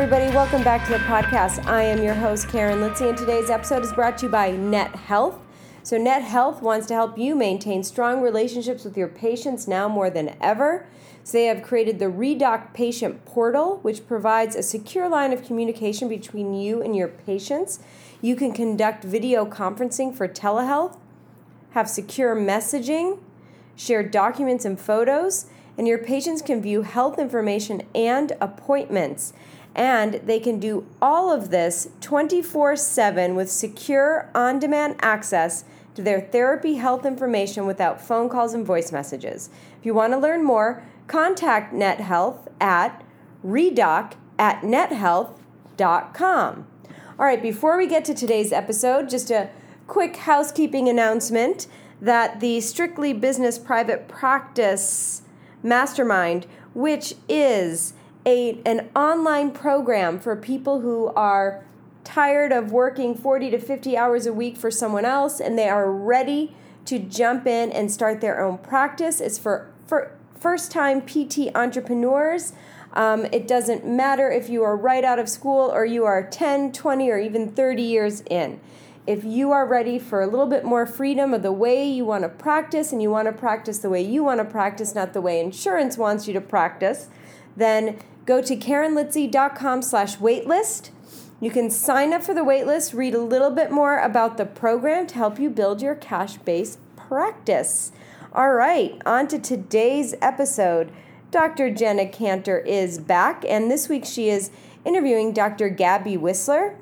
Everybody, welcome back to the podcast. I am your host, Karen Litzy, and today's episode is brought to you by Net Health. So, Net Health wants to help you maintain strong relationships with your patients now more than ever. So, they have created the Redoc Patient Portal, which provides a secure line of communication between you and your patients. You can conduct video conferencing for telehealth, have secure messaging, share documents and photos, and your patients can view health information and appointments. And they can do all of this 24 7 with secure on demand access to their therapy health information without phone calls and voice messages. If you want to learn more, contact NetHealth at redoc at nethealth.com. All right, before we get to today's episode, just a quick housekeeping announcement that the Strictly Business Private Practice Mastermind, which is a, an online program for people who are tired of working 40 to 50 hours a week for someone else and they are ready to jump in and start their own practice. It's for, for first time PT entrepreneurs. Um, it doesn't matter if you are right out of school or you are 10, 20, or even 30 years in. If you are ready for a little bit more freedom of the way you want to practice and you want to practice the way you want to practice, not the way insurance wants you to practice, then go to karenlitzy.com slash waitlist. You can sign up for the waitlist, read a little bit more about the program to help you build your cash-based practice. All right, on to today's episode. Dr. Jenna Kantor is back, and this week she is interviewing Dr. Gabbi Whisler.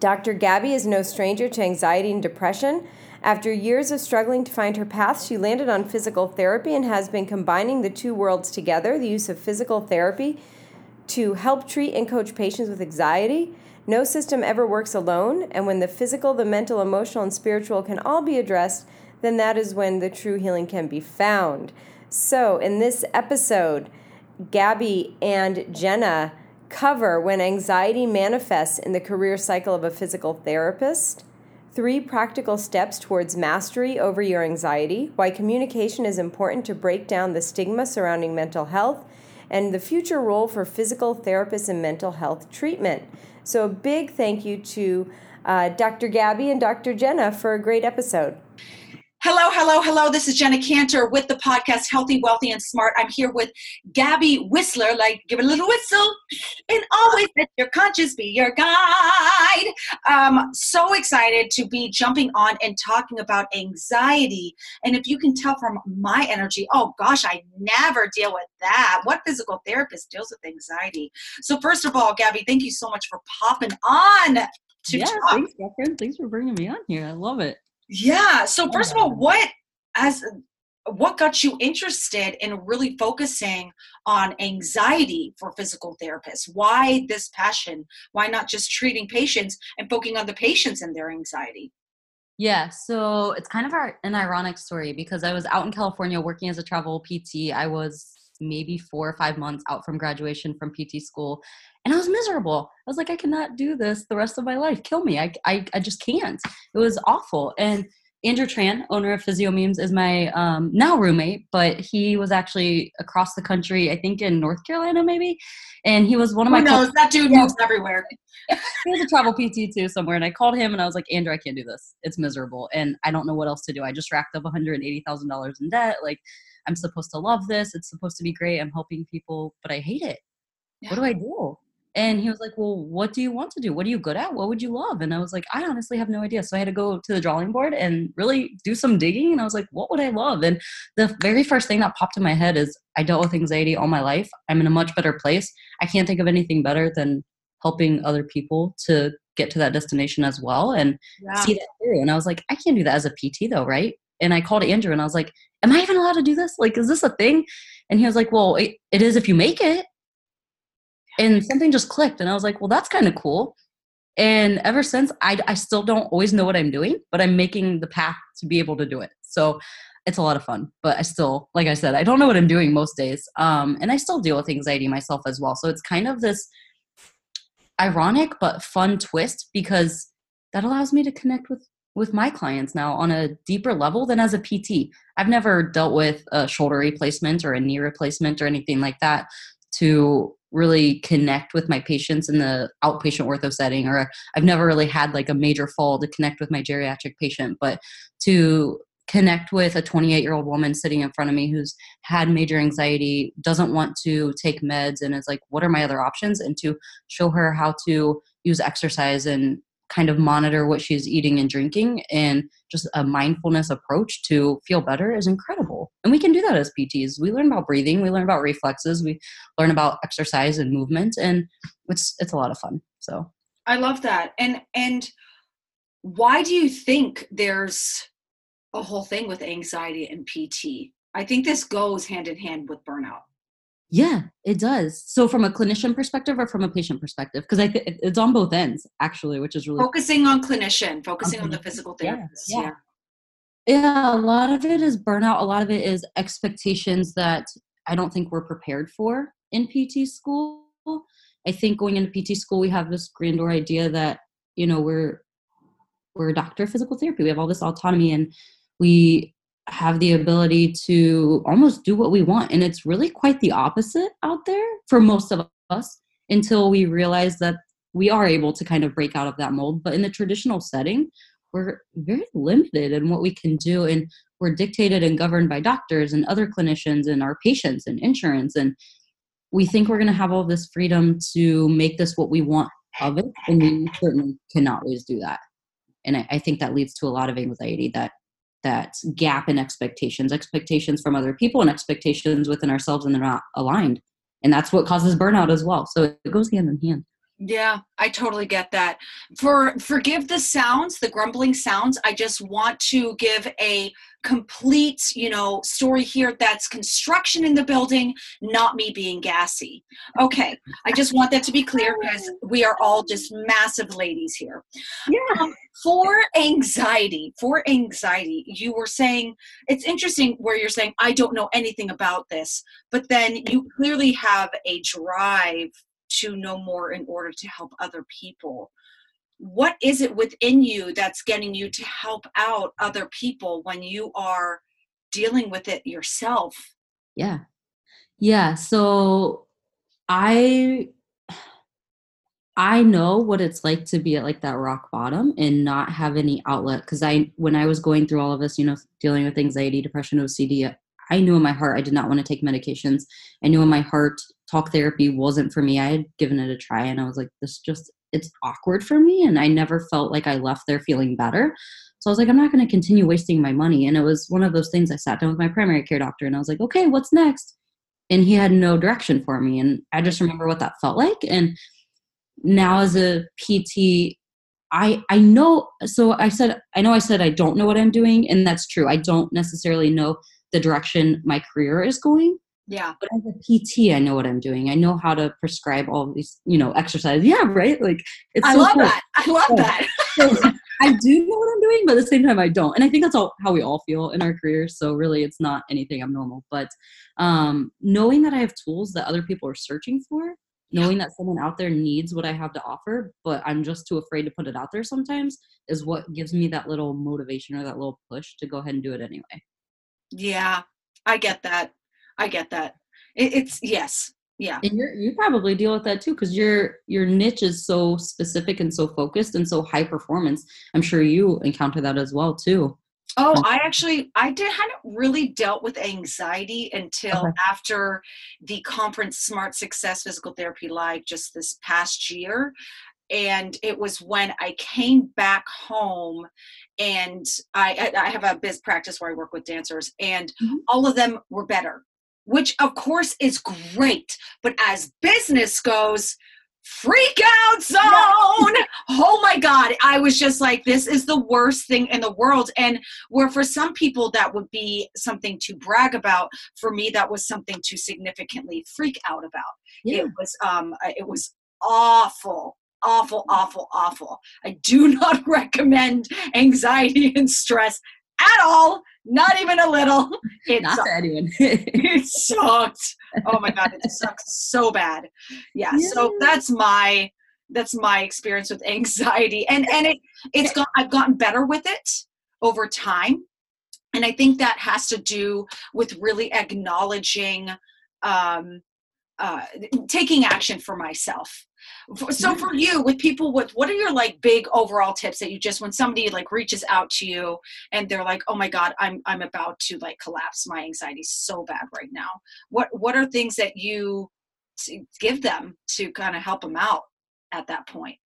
Dr. Gabbi is no stranger to anxiety and depression. After years of struggling to find her path, she landed on physical therapy and has been combining the two worlds together the use of physical therapy to help treat and coach patients with anxiety. No system ever works alone, and when the physical, the mental, emotional, and spiritual can all be addressed, then that is when the true healing can be found. So, in this episode, Gabbi and Jenna cover when anxiety manifests in the career cycle of a physical therapist, three practical steps towards mastery over your anxiety, why communication is important to break down the stigma surrounding mental health, and the future role for physical therapists in mental health treatment. So, a big thank you to uh, Dr. Gabbi and Dr. Jenna for a great episode. Hello, hello, hello. This is Jenna Kantor with the podcast Healthy, Wealthy, and Smart. I'm here with Gabbi Whisler, like give it a little whistle, and always let your conscience be your guide. Um, so excited to be jumping on and talking about anxiety. And if you can tell from my energy, oh gosh, I never deal with that. What physical therapist deals with anxiety? So, first of all, Gabbi, thank you so much for popping on to yeah, talk. thanks, Catherine. Thanks for bringing me on here. I love it. Yeah. So first of all, what as what got you interested in really focusing on anxiety for physical therapists? Why this passion? Why not just treating patients and focusing on the patients and their anxiety? Yeah, so it's kind of an ironic story because I was out in California working as a travel PT. I was maybe four or five months out from graduation from PT school, and I was miserable. I was like, I cannot do this the rest of my life. Kill me. I, I, I just can't. It was awful. And Andrew Tran, owner of Physio Memes, is my um, now roommate, but he was actually across the country, I think in North Carolina, maybe. And he was one of my. Who knows? That dude Yeah. moves everywhere. he was a travel PT too somewhere, and I called him and I was like, Andrew, I can't do this. It's miserable, and I don't know what else to do. I just racked up one hundred eighty thousand dollars in debt. Like, I'm supposed to love this. It's supposed to be great. I'm helping people, but I hate it. What do I do? And he was like, Well, what do you want to do? What are you good at? What would you love? And I was like, I honestly have no idea. So I had to go to the drawing board and really do some digging. And I was like, What would I love? And the very first thing that popped in my head is I dealt with anxiety all my life. I'm in a much better place. I can't think of anything better than helping other people to get to that destination as well and Yeah. see that through. And I was like, I can't do that as a PT though, right? And I called Andrew and I was like, Am I even allowed to do this? Like, is this a thing? And he was like, Well, it, it is if you make it. And something just clicked. And I was like, Well, that's kind of cool. And ever since, I, I still don't always know what I'm doing, but I'm making the path to be able to do it. So it's a lot of fun, but I still, like I said, I don't know what I'm doing most days. Um, and I still deal with anxiety myself as well. So it's kind of this ironic but fun twist because that allows me to connect with with my clients now on a deeper level than as a PT. I've never dealt with a shoulder replacement or a knee replacement or anything like that to really connect with my patients in the outpatient ortho setting or I've never really had like a major fall to connect with my geriatric patient but to connect with a 28 year old woman sitting in front of me who's had major anxiety doesn't want to take meds and is like what are my other options? and to show her how to use exercise and kind of monitor what she's eating and drinking and just a mindfulness approach to feel better is incredible. And we can do that as PTs. We learn about breathing, we learn about reflexes, we learn about exercise and movement and it's it's a lot of fun. So I love that. And and why do you think there's a whole thing with anxiety and PT? I think this goes hand in hand with burnout. Yeah, it does. So, from a clinician perspective or from a patient perspective, because I think it's on both ends actually, which is really focusing on clinician, focusing on, on the physical therapist. Yeah, yeah. yeah, a lot of it is burnout. A lot of it is expectations that I don't think we're prepared for in PT school. I think going into PT school, we have this grandeur idea that you know we're we're a doctor of physical therapy. We have all this autonomy, and we have the ability to almost do what we want. And it's really quite the opposite out there for most of us until we realize that we are able to kind of break out of that mold. But in the traditional setting, we're very limited in what we can do. And we're dictated and governed by doctors and other clinicians and our patients and insurance. And we think we're going to have all this freedom to make this what we want of it. And we certainly cannot always do that. And I, I think that leads to a lot of anxiety that that gap in expectations expectations from other people and expectations within ourselves and they're not aligned and that's what causes burnout as well so it goes hand in hand yeah, I totally get that. For forgive the sounds, the grumbling sounds. I just want to give a complete, you know, story here that's construction in the building, not me being gassy. Okay, I just want that to be clear because we are all just massive ladies here. Yeah. Um, for anxiety, for anxiety, you were saying it's interesting where you're saying I don't know anything about this, but then you clearly have a drive to know more in order to help other people. What is it within you that's getting you to help out other people when you are dealing with it yourself? Yeah. Yeah so i i know what it's like to be at like that rock bottom and not have any outlet because i when i was going through all of this you know dealing with anxiety depression ocd I knew in my heart I did not want to take medications. I knew in my heart talk therapy wasn't for me. I had given it a try and I was like, this just, it's awkward for me. And I never felt like I left there feeling better. So I was like, I'm not going to continue wasting my money. And it was one of those things I sat down with my primary care doctor and I was like, okay, what's next? And he had no direction for me. And I just remember what that felt like. And now as a PT, I I know so I said I know I said I don't know what I'm doing and that's true. I don't necessarily know the direction my career is going. Yeah. But as a PT, I know what I'm doing. I know how to prescribe all these, you know, exercise. Yeah, right. Like it's. I so love cool. that. I love that. so I do know what I'm doing, but at the same time, I don't. And I think that's all how we all feel in our careers. So really, it's not anything abnormal. But um, knowing that I have tools that other people are searching for, knowing that someone out there needs what I have to offer, but I'm just too afraid to put it out there sometimes, is what gives me that little motivation or that little push to go ahead and do it anyway. Yeah, I get that. I get that. It, it's yes, yeah. And you you probably deal with that too because your your niche is so specific and so focused and so high performance. I'm sure you encounter that as well too. Oh, I actually I did hadn't really dealt with anxiety until okay. after the conference Smart Success Physical Therapy Live just this past year and it was when I came back home and I, I have a biz practice where I work with dancers and mm-hmm. all of them were better, which of course is great. But as business goes, freak out zone. oh my God. I was just like, this is the worst thing in the world. And where for some people that would be something to brag about, for me, that was something to significantly freak out about. Yeah. It was, um, it was awful awful, awful, awful. I do not recommend anxiety and stress at all. Not even a little. It Not sucked. anyone. it sucked. Oh my god, it sucked so bad. Yeah, so that's my that's my experience with anxiety, and and it it's got I've gotten better with it over time, and I think that has to do with really acknowledging, um, uh, taking action for myself. For- So for you, with people with what are your like big overall tips that you just when somebody like reaches out to you and they're like, "Oh my God, I'm I'm about to like collapse. My anxiety's so bad right now." What what are things that you give them to kind of help them out at that point?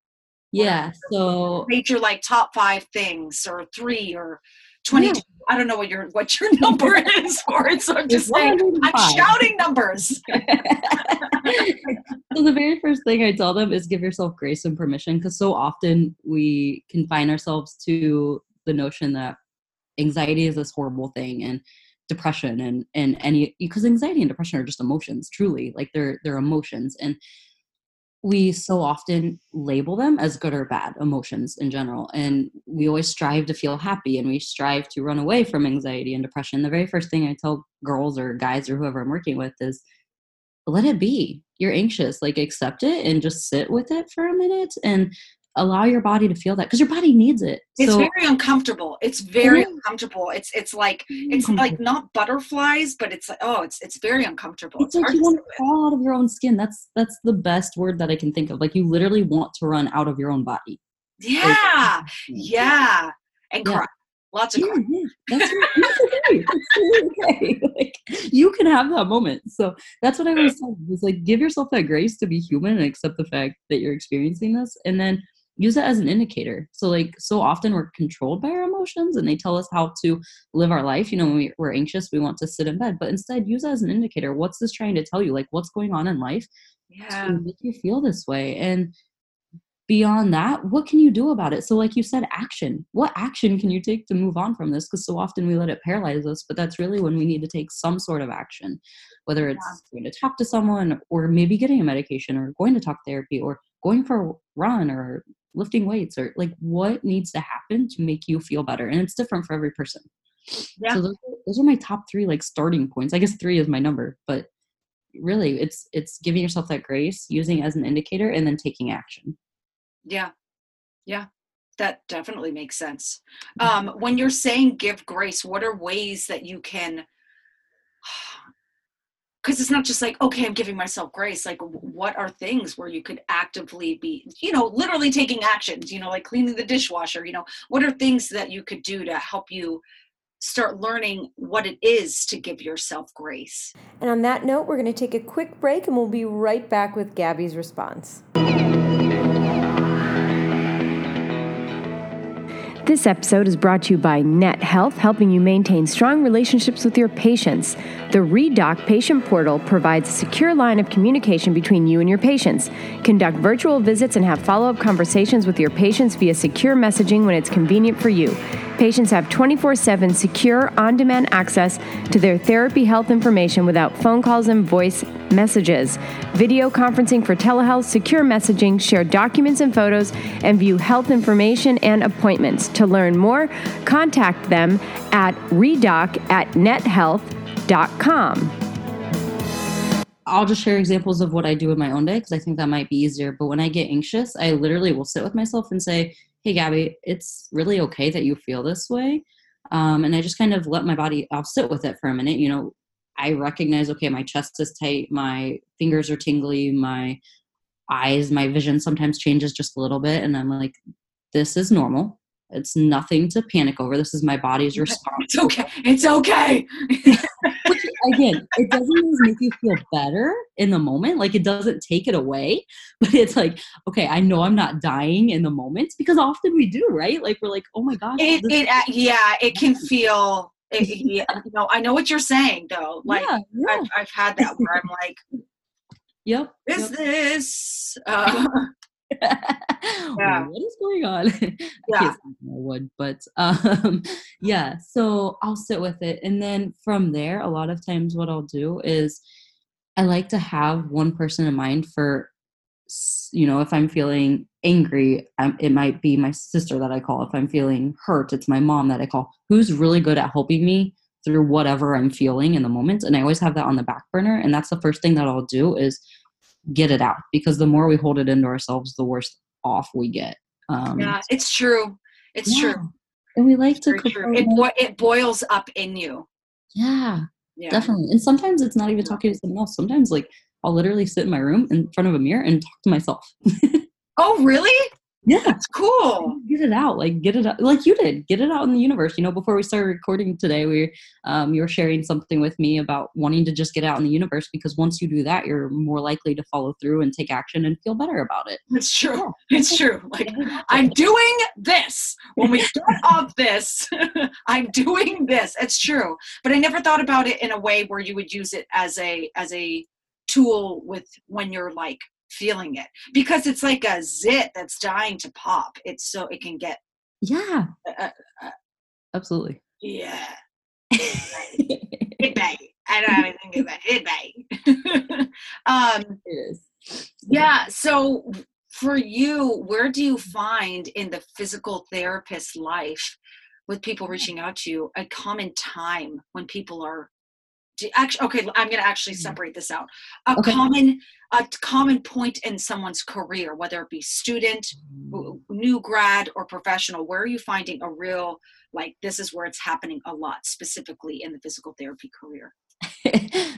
yeah. So major like top five things or three or twenty. two I don't know what your what your number is for it, so I'm just saying. I'm shouting numbers. so the very first thing I tell them is give yourself grace and permission because so often we confine ourselves to the notion that anxiety is this horrible thing and depression and and any because anxiety and depression are just emotions truly like they're they're emotions and we so often label them as good or bad emotions in general and we always strive to feel happy and we strive to run away from anxiety and depression. The very first thing i tell girls or guys or whoever i'm working with is let it be. You're anxious. Like accept it and just sit with it for a minute and allow your body to feel that because your body needs it It's so very uncomfortable. It's very is. uncomfortable. It's it's like it's mm-hmm. like not butterflies, but it's like oh, it's it's very uncomfortable. it's like you want to crawl out of your own skin that's that's the best word that i can think of like you literally want to run out of your own body Yeah, yeah, and Yeah. cry. Lots of yeah, cry. yeah. That's, that's okay. That's okay. Like you can have that moment. So that's what I always tell is like give yourself that grace to be human and accept the fact that you're experiencing this and then use it as an indicator. So like so often we're controlled by our emotions and they tell us how to live our life. You know, when we, we're anxious, we want to sit in bed, but instead use it as an indicator. What's this trying to tell you? Like what's going on in life Yeah, to make you feel this way and beyond that what can you do about it so like you said action what action can you take to move on from this because so often we let it paralyze us but that's really when we need to take some sort of action whether it's going to talk to someone or maybe getting a medication or going to talk therapy or going for a run or lifting weights or like what needs to happen to make you feel better and it's different for every person Yeah. so those, are- those are my top three like starting points i guess three is my number but really it's it's giving yourself that grace using it as an indicator and then taking action yeah, yeah. That definitely makes sense. Um, when you're saying give grace, what are ways that you can? Because it's not just like okay, I'm giving myself grace. Like, what are things where you could actively be, you know, literally taking actions? You know, like cleaning the dishwasher. You know, what are things that you could do to help you start learning what it is to give yourself grace? And on that note, we're going to take a quick break and we'll be right back with Gabbi's response. This episode is brought to you by Net Health, helping you maintain strong relationships with your patients. The ReDoc patient portal provides a secure line of communication between you and your patients. Conduct virtual visits and have follow up conversations with your patients via secure messaging when it's convenient for you. Patients have 24 7 secure, on demand access to their therapy health information without phone calls and voice messages. Video conferencing for telehealth, secure messaging, share documents and photos, and view health information and appointments. To learn more, contact them at redoc at nethealth.com. I'll just share examples of what I do in my own day because I think that might be easier. But when I get anxious, I literally will sit with myself and say, Hey, Gabbi, it's really okay that you feel this way. Um, and I just kind of let my body, I'll sit with it for a minute. You know, I recognize, okay, my chest is tight, my fingers are tingly, my eyes, my vision sometimes changes just a little bit. And I'm like, this is normal. It's nothing to panic over. This is my body's response. It's okay. It's okay. again, it doesn't always make you feel better in the moment. Like it doesn't take it away, but it's like, okay, I know I'm not dying in the moment because often we do, right? Like we're like, oh my gosh, It, it, uh, yeah, it can feel. It, yeah, you know, I know what you're saying though. Like yeah, yeah, I've, I've had that where I'm like, yep. is this? Uh, Yeah. what is going on? I Yeah. I would, but um, yeah. So I'll sit with it, and then from there, a lot of times, what I'll do is I like to have one person in mind for you know if i'm feeling angry I'm, it might be my sister that i call if i'm feeling hurt it's my mom that i call who's really good at helping me through whatever i'm feeling in the moment and i always have that on the back burner and that's the first thing that i'll do is get it out because the more we hold it into ourselves the worse off we get um Yeah, it's true. It's yeah. true. and we like to Very It, boi- it boils up in you. yeah Yeah. definitely and sometimes it's not even talking to someone else sometimes like i'll literally sit in my room in front of a mirror and talk to myself Oh, really? yeah That's cool. get it out like get it out like you did get it out in the universe you know before we started recording today we um, you were sharing something with me about wanting to just get out in the universe because once you do that you're more likely to follow through and take action and feel better about it It's true. Yeah. It's true. Like I'm doing this. When we start off this, I'm doing this. It's true. But I never thought about it in a way where you would use it as a as a tool with when you're like feeling it because it's like a zit that's dying to pop. It's so it can get yeah uh, absolutely yeah. It may. I don't have anything about it. may. um, it is yeah. So for you, where do you find in the physical therapist life with people reaching out to you a common time when people are actually okay i'm going to actually separate this out. A Okay. common a common point in someone's career whether it be student new grad or professional where are you finding a real like this is where it's happening a lot specifically in the physical therapy career?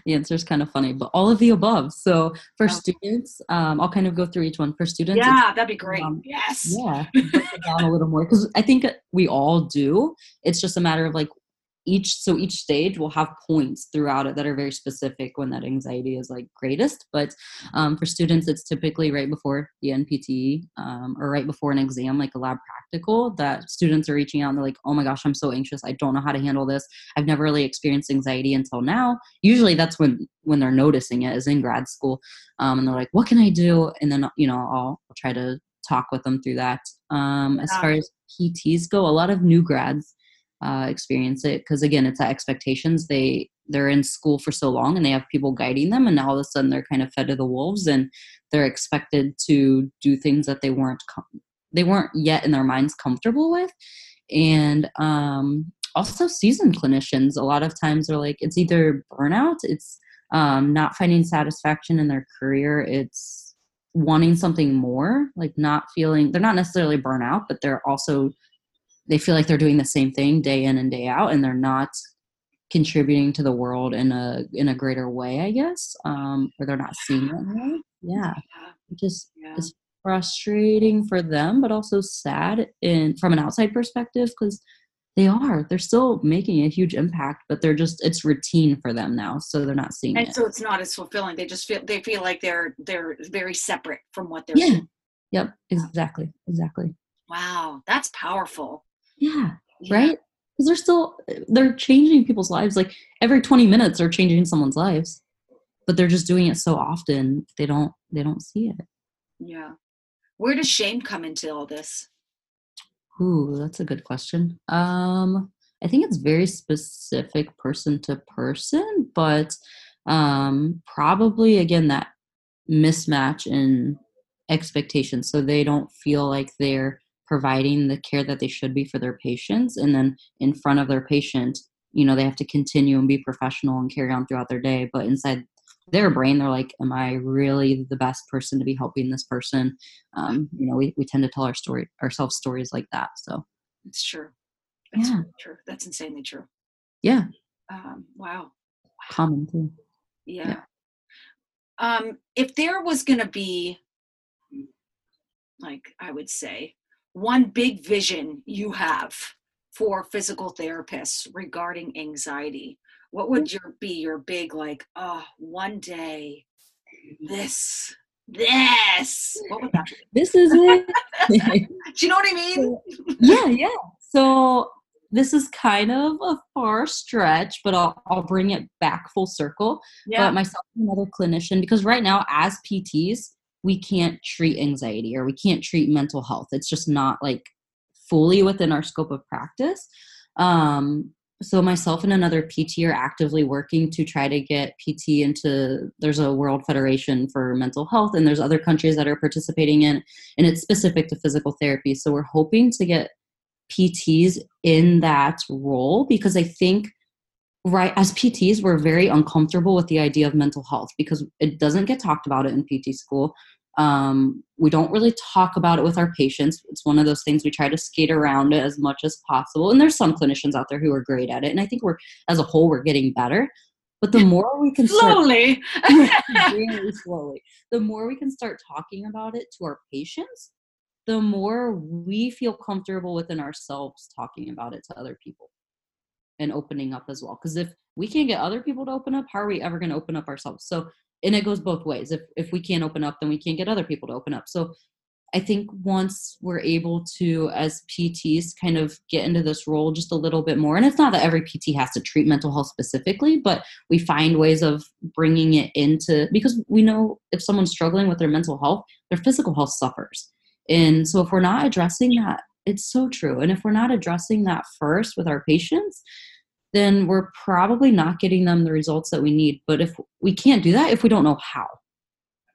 The answer is kind of funny but all of the above. So for Oh. students um, i'll kind of go through each one. For students yeah that'd be great. um, yes. yeah down a little more because i think we all do. It's just a matter of like each so each stage will have points throughout it that are very specific when that anxiety is like greatest but um, for students it's typically right before the npt um, or right before an exam like a lab practical that students are reaching out and they're like oh my gosh i'm so anxious. I don't know how to handle this. I've never really experienced anxiety until now. Usually that's when when they're noticing it is in grad school um, and they're like what can i do? And then you know i'll, I'll try to talk with them through that. Um, as far as PTs go, a lot of new grads uh, experience it because again, it's that expectations. They they're in school for so long and they have people guiding them, and all of a sudden they're kind of fed to the wolves and they're expected to do things that they weren't com- they weren't yet in their minds comfortable with, and um, also seasoned clinicians. A lot of times are like it's either burnout, it's um, not finding satisfaction in their career, it's wanting something more like not feeling they're not necessarily burnout but they're also they feel like they're doing the same thing day in and day out and they're not contributing to the world in a in a greater way i guess um or they're not seeing it yeah. Just yeah. is frustrating for them but also sad in from an outside perspective because they are they're still making a huge impact but they're just it's routine for them now so they're not seeing and it. so it's not as fulfilling. They just feel they feel like they're they're very separate from what they're yeah. doing. yep. Exactly. Exactly. Wow. That's powerful yeah Yeah. right? Because they're still they're changing people's lives like every 20 minutes they're changing someone's lives but they're just doing it so often they don't they don't see it. Yeah. Where does shame come into all this? Ooh that's a good question. Um i think it's very specific person to person but um probably again that mismatch in expectations so they don't feel like they're providing the care that they should be for their patients and then in front of their patient you know they have to continue and be professional and carry on throughout their day. But inside their brain they're like am i really the best person to be helping this person? Um, you know we, we tend to tell our story ourselves stories like that so. It's true. That's Yeah. really true. That's insanely true. Yeah. Um wow. Common too. Yeah, um if there was gonna be like i would say one big vision you have for physical therapists regarding anxiety. What would mm-hmm. your be your big like oh one day this this what would that be? This is it. Do you know what i mean? Yeah yeah. So this is kind of a far stretch but i'll, I'll bring it back full circle. Yeah. but myself and another clinician because right now as pts we can't treat anxiety or we can't treat mental health. It's just not like fully within our scope of practice. Um so myself and another pt are actively working to try to get pt into there's a world federation for mental health and there's other countries that are participating in and it's specific to physical therapy. So we're hoping to get pts in that role because i think right as pts we're very uncomfortable with the idea of mental health because it doesn't get talked about it in pt school um, we don't really talk about it with our patients. It's one of those things we try to skate around it as much as possible. And there's some clinicians out there who are great at it. And I think we're, as a whole, we're getting better. But the more we can slowly, start, very slowly, the more we can start talking about it to our patients, the more we feel comfortable within ourselves talking about it to other people and opening up as well. Because if we can't get other people to open up, how are we ever going to open up ourselves? So and it goes both ways if if we can't open up then we can't get other people to open up so i think once we're able to as pts kind of get into this role just a little bit more and it's not that every pt has to treat mental health specifically but we find ways of bringing it into because we know if someone's struggling with their mental health their physical health suffers and so if we're not addressing that it's so true and if we're not addressing that first with our patients then we're probably not getting them the results that we need. But if we can't do that, if we don't know how,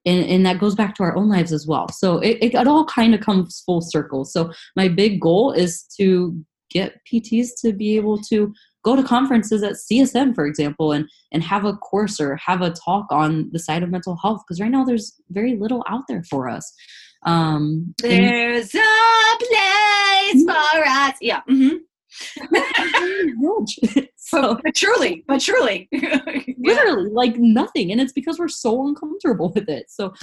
and, and that goes back to our own lives as well. So it, it, it all kind of comes full circle. So my big goal is to get PTs to be able to go to conferences at CSM, for example, and and have a course or have a talk on the side of mental health because right now there's very little out there for us. Um, there's and- a place for us. Yeah. Mm-hmm. so, but truly, but truly, literally, like nothing, and it's because we're so uncomfortable with it. So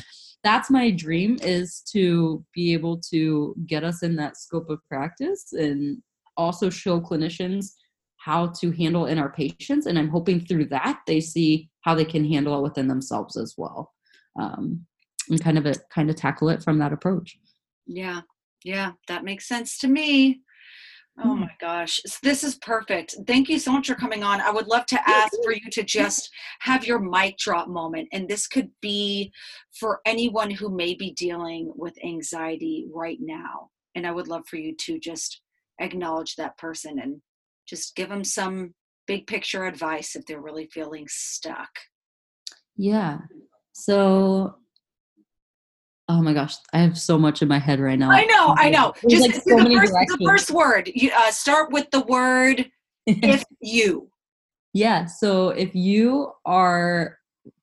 that's my dream is to be able to get us in that scope of practice and also show clinicians how to handle in our patients and i'm hoping through that they see how they can handle it within themselves as well um, and kind of a, kind of tackle it from that approach yeah yeah that makes sense to me Oh hmm. my gosh, this is perfect. Thank you so much for coming on. I would love to ask for you to just have your mic drop moment. And this could be for anyone who may be dealing with anxiety right now. And I would love for you to just acknowledge that person and just give them some big picture advice if they're really feeling stuck. Yeah. So Oh my gosh, I have so much in my head right now. I know, I know. Just like so the, first, the, first, word. You uh, start with the word if you. Yeah. So if you are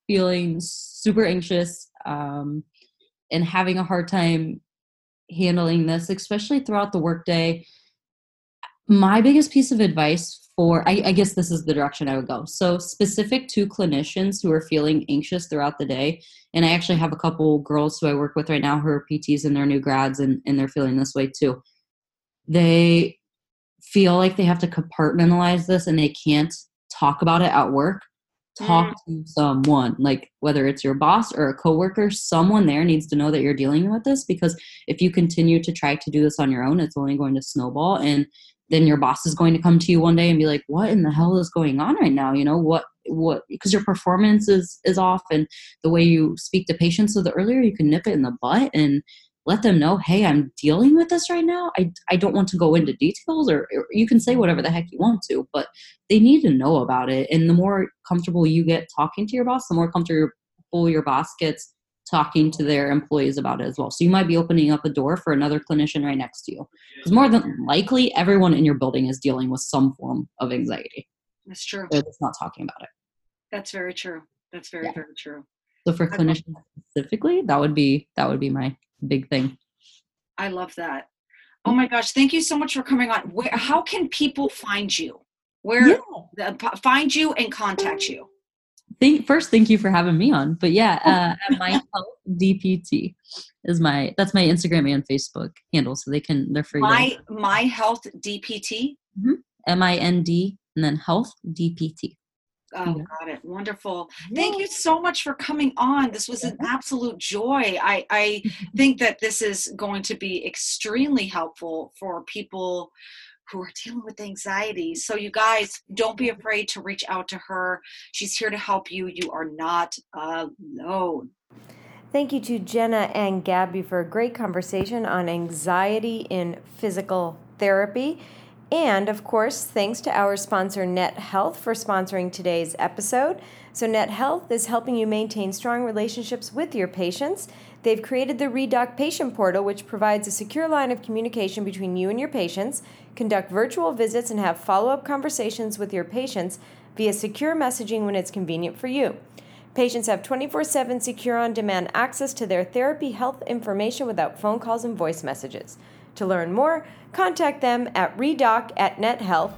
feeling super anxious um, and having a hard time handling this, especially throughout the workday, my biggest piece of advice for I, I, guess this is the direction I would go. So specific to clinicians who are feeling anxious throughout the day, and I actually have a couple girls who I work with right now who are PTs and they're new grads and, and they're feeling this way too. They feel like they have to compartmentalize this and they can't talk about it at work. Talk mm. to someone, like whether it's your boss or a coworker, someone there needs to know that you're dealing with this because if you continue to try to do this on your own, it's only going to snowball and then your boss is going to come to you one day and be like what in the hell is going on right now? You know what what because your performance is is off and the way you speak to patients so the earlier you can nip it in the butt and let them know hey i'm dealing with this right now. I, I don't want to go into details or, or you can say whatever the heck you want to but they need to know about it. And the more comfortable you get talking to your boss the more comfortable your boss gets talking to their employees about it as well. So you might be opening up a door for another clinician right next to you. Because more than likely, everyone in your building is dealing with some form of anxiety. That's true. They're just not talking about it. That's very true. That's very, yeah. very true. So for clinicians specifically, that would be that would be my big thing. I love that. Oh my gosh, thank you so much for coming on. Where, how can people find you? Where yeah. find you and contact mm. you? Thank, first, thank you for having me on. But yeah, uh, my health DPT is my that's my Instagram and Facebook handle, so they can they're free. My to, Mind Health DPT. Mm-hmm. M I N D and then health DPT. Oh, yeah. got it. Wonderful. Thank you so much for coming on. This was an absolute joy. I, I think that this is going to be extremely helpful for people who are dealing with anxiety. So, you guys, don't be afraid to reach out to her. She's here to help you. You are not alone. Thank you to Jenna and Gabbi for a great conversation on anxiety in physical therapy. And of course, thanks to our sponsor Net Health for sponsoring today's episode. So, Net Health is helping you maintain strong relationships with your patients. They've created the Redoc Patient Portal, which provides a secure line of communication between you and your patients, conduct virtual visits, and have follow up conversations with your patients via secure messaging when it's convenient for you. Patients have 24 7 secure on demand access to their therapy health information without phone calls and voice messages. To learn more, contact them at redoc at nethealth.com.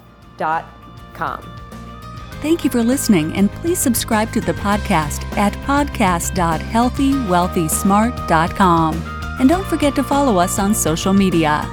Thank you for listening, and please subscribe to the podcast at podcast.healthywealthysmart.com. And don't forget to follow us on social media.